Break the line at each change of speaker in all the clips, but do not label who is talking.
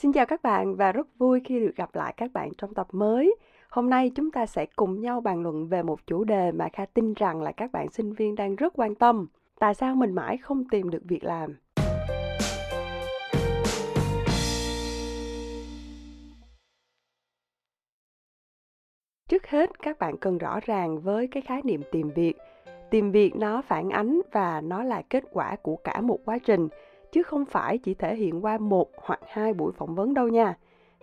Xin chào các bạn và rất vui khi được gặp lại các bạn trong tập mới. Hôm nay chúng ta sẽ cùng nhau bàn luận về một chủ đề mà Kha tin rằng là các bạn sinh viên đang rất quan tâm. Tại sao mình mãi không tìm được việc làm? Trước hết, các bạn cần rõ ràng với cái khái niệm tìm việc. Tìm việc nó phản ánh và nó là kết quả của cả một quá trình chứ không phải chỉ thể hiện qua một hoặc hai buổi phỏng vấn đâu nha.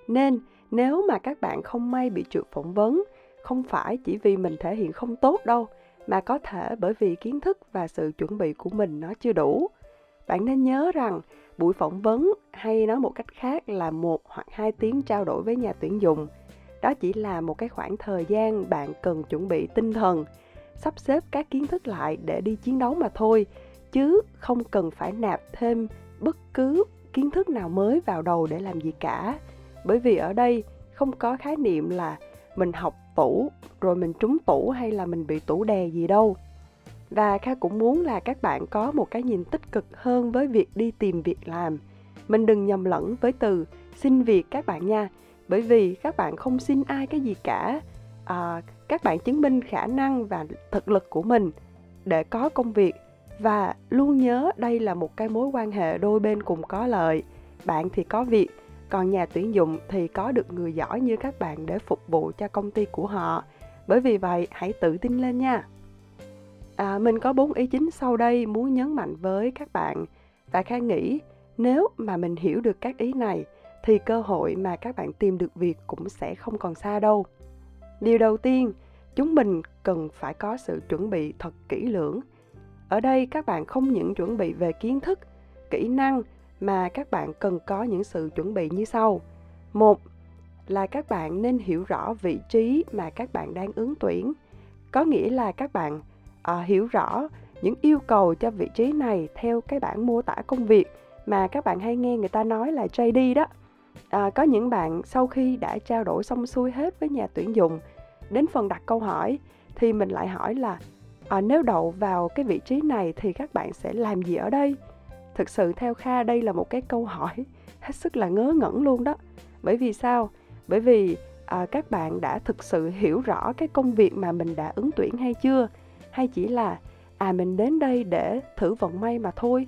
Nên nếu mà các bạn không may bị trượt phỏng vấn, không phải chỉ vì mình thể hiện không tốt đâu, mà có thể bởi vì kiến thức và sự chuẩn bị của mình nó chưa đủ. Bạn nên nhớ rằng buổi phỏng vấn hay nói một cách khác là một hoặc hai tiếng trao đổi với nhà tuyển dụng đó chỉ là một cái khoảng thời gian bạn cần chuẩn bị tinh thần sắp xếp các kiến thức lại để đi chiến đấu mà thôi chứ không cần phải nạp thêm bất cứ kiến thức nào mới vào đầu để làm gì cả. Bởi vì ở đây không có khái niệm là mình học tủ rồi mình trúng tủ hay là mình bị tủ đè gì đâu. Và kha cũng muốn là các bạn có một cái nhìn tích cực hơn với việc đi tìm việc làm. Mình đừng nhầm lẫn với từ xin việc các bạn nha. Bởi vì các bạn không xin ai cái gì cả. À, các bạn chứng minh khả năng và thực lực của mình để có công việc và luôn nhớ đây là một cái mối quan hệ đôi bên cùng có lợi. Bạn thì có việc còn nhà tuyển dụng thì có được người giỏi như các bạn để phục vụ cho công ty của họ. Bởi vì vậy hãy tự tin lên nha. À, mình có bốn ý chính sau đây muốn nhấn mạnh với các bạn. Và khang nghĩ nếu mà mình hiểu được các ý này thì cơ hội mà các bạn tìm được việc cũng sẽ không còn xa đâu. Điều đầu tiên chúng mình cần phải có sự chuẩn bị thật kỹ lưỡng ở đây các bạn không những chuẩn bị về kiến thức kỹ năng mà các bạn cần có những sự chuẩn bị như sau. Một là các bạn nên hiểu rõ vị trí mà các bạn đang ứng tuyển. Có nghĩa là các bạn à, hiểu rõ những yêu cầu cho vị trí này theo cái bản mô tả công việc mà các bạn hay nghe người ta nói là JD đó. À, có những bạn sau khi đã trao đổi xong xuôi hết với nhà tuyển dụng đến phần đặt câu hỏi thì mình lại hỏi là à, nếu đậu vào cái vị trí này thì các bạn sẽ làm gì ở đây? Thực sự theo kha đây là một cái câu hỏi hết sức là ngớ ngẩn luôn đó. Bởi vì sao? Bởi vì à, các bạn đã thực sự hiểu rõ cái công việc mà mình đã ứng tuyển hay chưa? Hay chỉ là à mình đến đây để thử vận may mà thôi?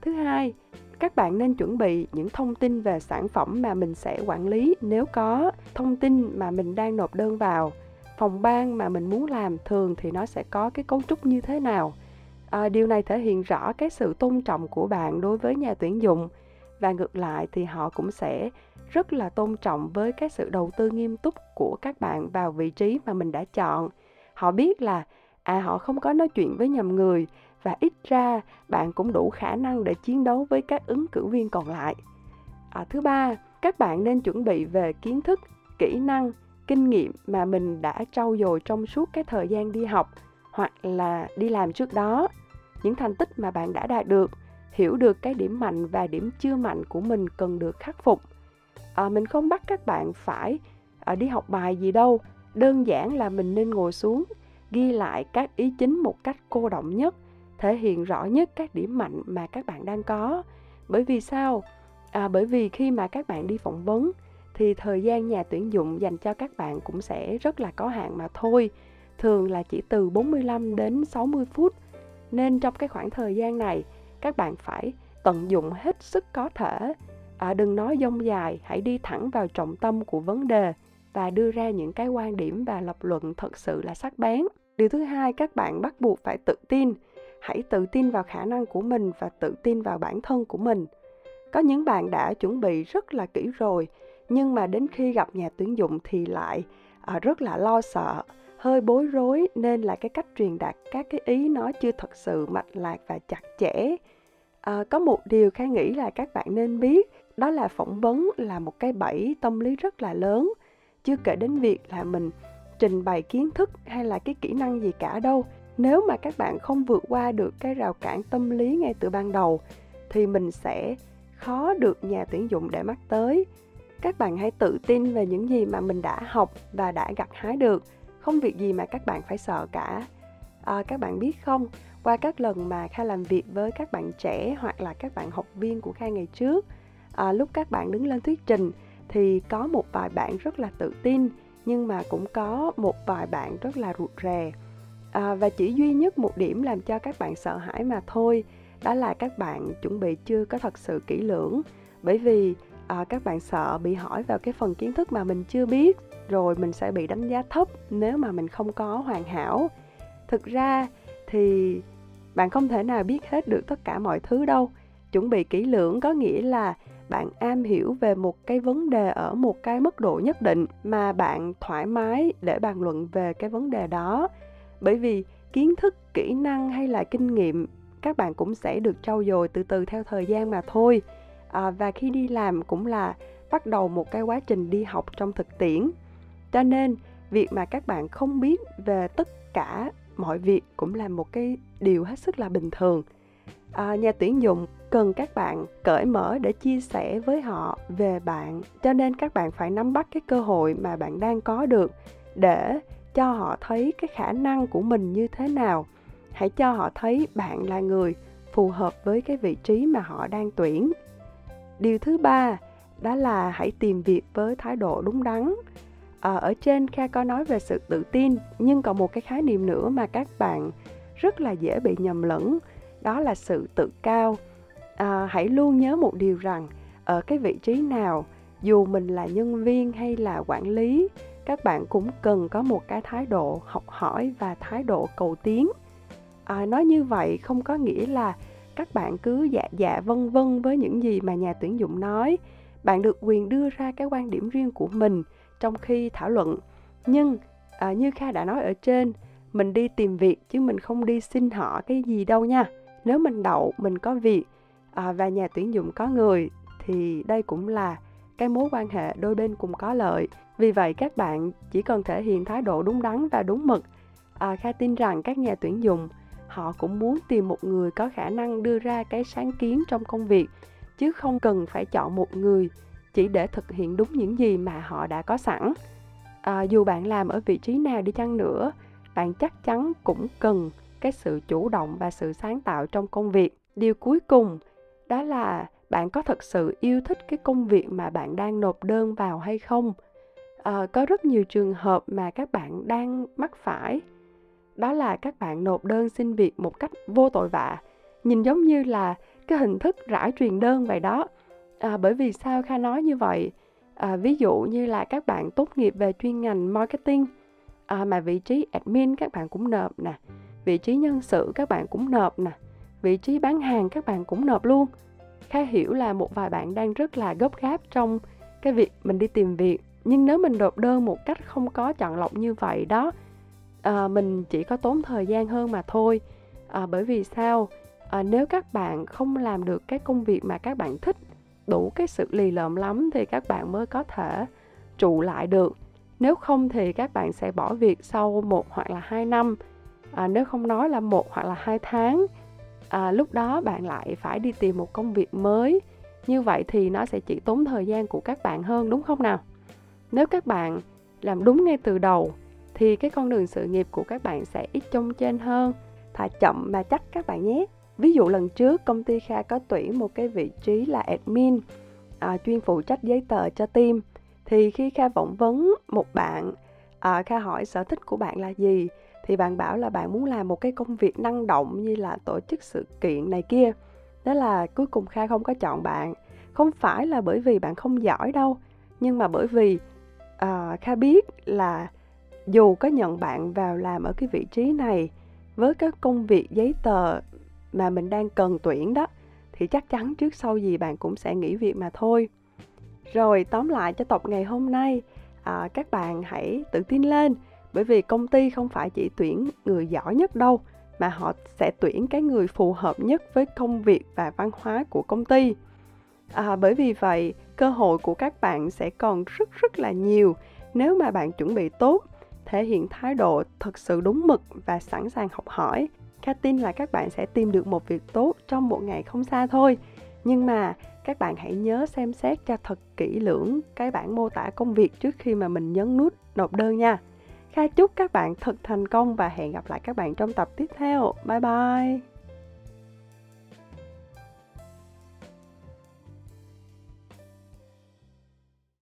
Thứ hai các bạn nên chuẩn bị những thông tin về sản phẩm mà mình sẽ quản lý nếu có thông tin mà mình đang nộp đơn vào phòng ban mà mình muốn làm thường thì nó sẽ có cái cấu trúc như thế nào? À, điều này thể hiện rõ cái sự tôn trọng của bạn đối với nhà tuyển dụng. Và ngược lại thì họ cũng sẽ rất là tôn trọng với cái sự đầu tư nghiêm túc của các bạn vào vị trí mà mình đã chọn. Họ biết là à họ không có nói chuyện với nhầm người và ít ra bạn cũng đủ khả năng để chiến đấu với các ứng cử viên còn lại. À, thứ ba các bạn nên chuẩn bị về kiến thức kỹ năng kinh nghiệm mà mình đã trau dồi trong suốt cái thời gian đi học hoặc là đi làm trước đó. Những thành tích mà bạn đã đạt được hiểu được cái điểm mạnh và điểm chưa mạnh của mình cần được khắc phục. À, mình không bắt các bạn phải à, đi học bài gì đâu. Đơn giản là mình nên ngồi xuống ghi lại các ý chính một cách cô động nhất thể hiện rõ nhất các điểm mạnh mà các bạn đang có. Bởi vì sao? À, bởi vì khi mà các bạn đi phỏng vấn thì thời gian nhà tuyển dụng dành cho các bạn cũng sẽ rất là có hạn mà thôi. Thường là chỉ từ 45 đến 60 phút. Nên trong cái khoảng thời gian này các bạn phải tận dụng hết sức có thể. À, đừng nói dông dài hãy đi thẳng vào trọng tâm của vấn đề và đưa ra những cái quan điểm và lập luận thật sự là sắc bén. Điều thứ hai các bạn bắt buộc phải tự tin. Hãy tự tin vào khả năng của mình và tự tin vào bản thân của mình. Có những bạn đã chuẩn bị rất là kỹ rồi nhưng mà đến khi gặp nhà tuyển dụng thì lại à, rất là lo sợ hơi bối rối nên là cái cách truyền đạt các cái ý nó chưa thật sự mạch lạc và chặt chẽ. À, có một điều khai nghĩ là các bạn nên biết đó là phỏng vấn là một cái bẫy tâm lý rất là lớn. Chưa kể đến việc là mình trình bày kiến thức hay là cái kỹ năng gì cả đâu. Nếu mà các bạn không vượt qua được cái rào cản tâm lý ngay từ ban đầu thì mình sẽ khó được nhà tuyển dụng để mắt tới các bạn hãy tự tin về những gì mà mình đã học và đã gặt hái được. Không việc gì mà các bạn phải sợ cả. À, các bạn biết không qua các lần mà kha làm việc với các bạn trẻ hoặc là các bạn học viên của kha ngày trước à, lúc các bạn đứng lên thuyết trình thì có một vài bạn rất là tự tin nhưng mà cũng có một vài bạn rất là rụt rè. À, và chỉ duy nhất một điểm làm cho các bạn sợ hãi mà thôi đó là các bạn chuẩn bị chưa có thật sự kỹ lưỡng. Bởi vì à, các bạn sợ bị hỏi vào cái phần kiến thức mà mình chưa biết rồi mình sẽ bị đánh giá thấp nếu mà mình không có hoàn hảo. Thực ra thì bạn không thể nào biết hết được tất cả mọi thứ đâu. Chuẩn bị kỹ lưỡng có nghĩa là bạn am hiểu về một cái vấn đề ở một cái mức độ nhất định mà bạn thoải mái để bàn luận về cái vấn đề đó. Bởi vì kiến thức kỹ năng hay là kinh nghiệm các bạn cũng sẽ được trau dồi từ từ theo thời gian mà thôi à, và khi đi làm cũng là bắt đầu một cái quá trình đi học trong thực tiễn. Cho nên việc mà các bạn không biết về tất cả mọi việc cũng là một cái điều hết sức là bình thường. À, nhà tuyển dụng cần các bạn cởi mở để chia sẻ với họ về bạn. Cho nên các bạn phải nắm bắt cái cơ hội mà bạn đang có được để cho họ thấy cái khả năng của mình như thế nào. Hãy cho họ thấy bạn là người phù hợp với cái vị trí mà họ đang tuyển điều thứ ba đó là hãy tìm việc với thái độ đúng đắn. À, ở trên kha có nói về sự tự tin nhưng còn một cái khái niệm nữa mà các bạn rất là dễ bị nhầm lẫn đó là sự tự cao. À, hãy luôn nhớ một điều rằng ở cái vị trí nào dù mình là nhân viên hay là quản lý các bạn cũng cần có một cái thái độ học hỏi và thái độ cầu tiến. À, nói như vậy không có nghĩa là các bạn cứ dạ dạ vân vân với những gì mà nhà tuyển dụng nói. Bạn được quyền đưa ra cái quan điểm riêng của mình trong khi thảo luận. Nhưng à, như kha đã nói ở trên mình đi tìm việc chứ mình không đi xin họ cái gì đâu nha. Nếu mình đậu mình có việc à, và nhà tuyển dụng có người thì đây cũng là cái mối quan hệ đôi bên cùng có lợi. Vì vậy các bạn chỉ cần thể hiện thái độ đúng đắn và đúng mực. À, kha tin rằng các nhà tuyển dụng họ cũng muốn tìm một người có khả năng đưa ra cái sáng kiến trong công việc chứ không cần phải chọn một người chỉ để thực hiện đúng những gì mà họ đã có sẵn. À, dù bạn làm ở vị trí nào đi chăng nữa bạn chắc chắn cũng cần cái sự chủ động và sự sáng tạo trong công việc. Điều cuối cùng đó là bạn có thật sự yêu thích cái công việc mà bạn đang nộp đơn vào hay không? À, có rất nhiều trường hợp mà các bạn đang mắc phải đó là các bạn nộp đơn xin việc một cách vô tội vạ. Nhìn giống như là cái hình thức rải truyền đơn vậy đó. À, bởi vì sao kha nói như vậy? À, ví dụ như là các bạn tốt nghiệp về chuyên ngành marketing. À, mà vị trí admin các bạn cũng nộp nè. Vị trí nhân sự các bạn cũng nộp nè. Vị trí bán hàng các bạn cũng nộp luôn. Kha hiểu là một vài bạn đang rất là gấp gáp trong cái việc mình đi tìm việc. Nhưng nếu mình nộp đơn một cách không có chọn lọc như vậy đó à, mình chỉ có tốn thời gian hơn mà thôi. À, bởi vì sao? À, nếu các bạn không làm được cái công việc mà các bạn thích đủ cái sự lì lợm lắm thì các bạn mới có thể trụ lại được. Nếu không thì các bạn sẽ bỏ việc sau một hoặc là hai năm. À, nếu không nói là một hoặc là hai tháng. À, lúc đó bạn lại phải đi tìm một công việc mới. Như vậy thì nó sẽ chỉ tốn thời gian của các bạn hơn đúng không nào? Nếu các bạn làm đúng ngay từ đầu thì cái con đường sự nghiệp của các bạn sẽ ít trông trên hơn. Thà chậm mà chắc các bạn nhé. Ví dụ lần trước công ty kha có tuyển một cái vị trí là admin à, chuyên phụ trách giấy tờ cho team. Thì khi kha phỏng vấn một bạn à, kha hỏi sở thích của bạn là gì thì bạn bảo là bạn muốn làm một cái công việc năng động như là tổ chức sự kiện này kia. Đó là cuối cùng kha không có chọn bạn. Không phải là bởi vì bạn không giỏi đâu nhưng mà bởi vì à, kha biết là dù có nhận bạn vào làm ở cái vị trí này với các công việc giấy tờ mà mình đang cần tuyển đó thì chắc chắn trước sau gì bạn cũng sẽ nghỉ việc mà thôi. Rồi tóm lại cho tập ngày hôm nay à, các bạn hãy tự tin lên bởi vì công ty không phải chỉ tuyển người giỏi nhất đâu mà họ sẽ tuyển cái người phù hợp nhất với công việc và văn hóa của công ty. À, bởi vì vậy cơ hội của các bạn sẽ còn rất rất là nhiều nếu mà bạn chuẩn bị tốt thể hiện thái độ thật sự đúng mực và sẵn sàng học hỏi Kha tin là các bạn sẽ tìm được một việc tốt trong một ngày không xa thôi. Nhưng mà, các bạn hãy nhớ xem xét cho thật kỹ lưỡng cái bản mô tả công việc trước khi mà mình nhấn nút nộp đơn nha. Kha chúc các bạn thật thành công và hẹn gặp lại các bạn trong tập tiếp theo. Bye bye!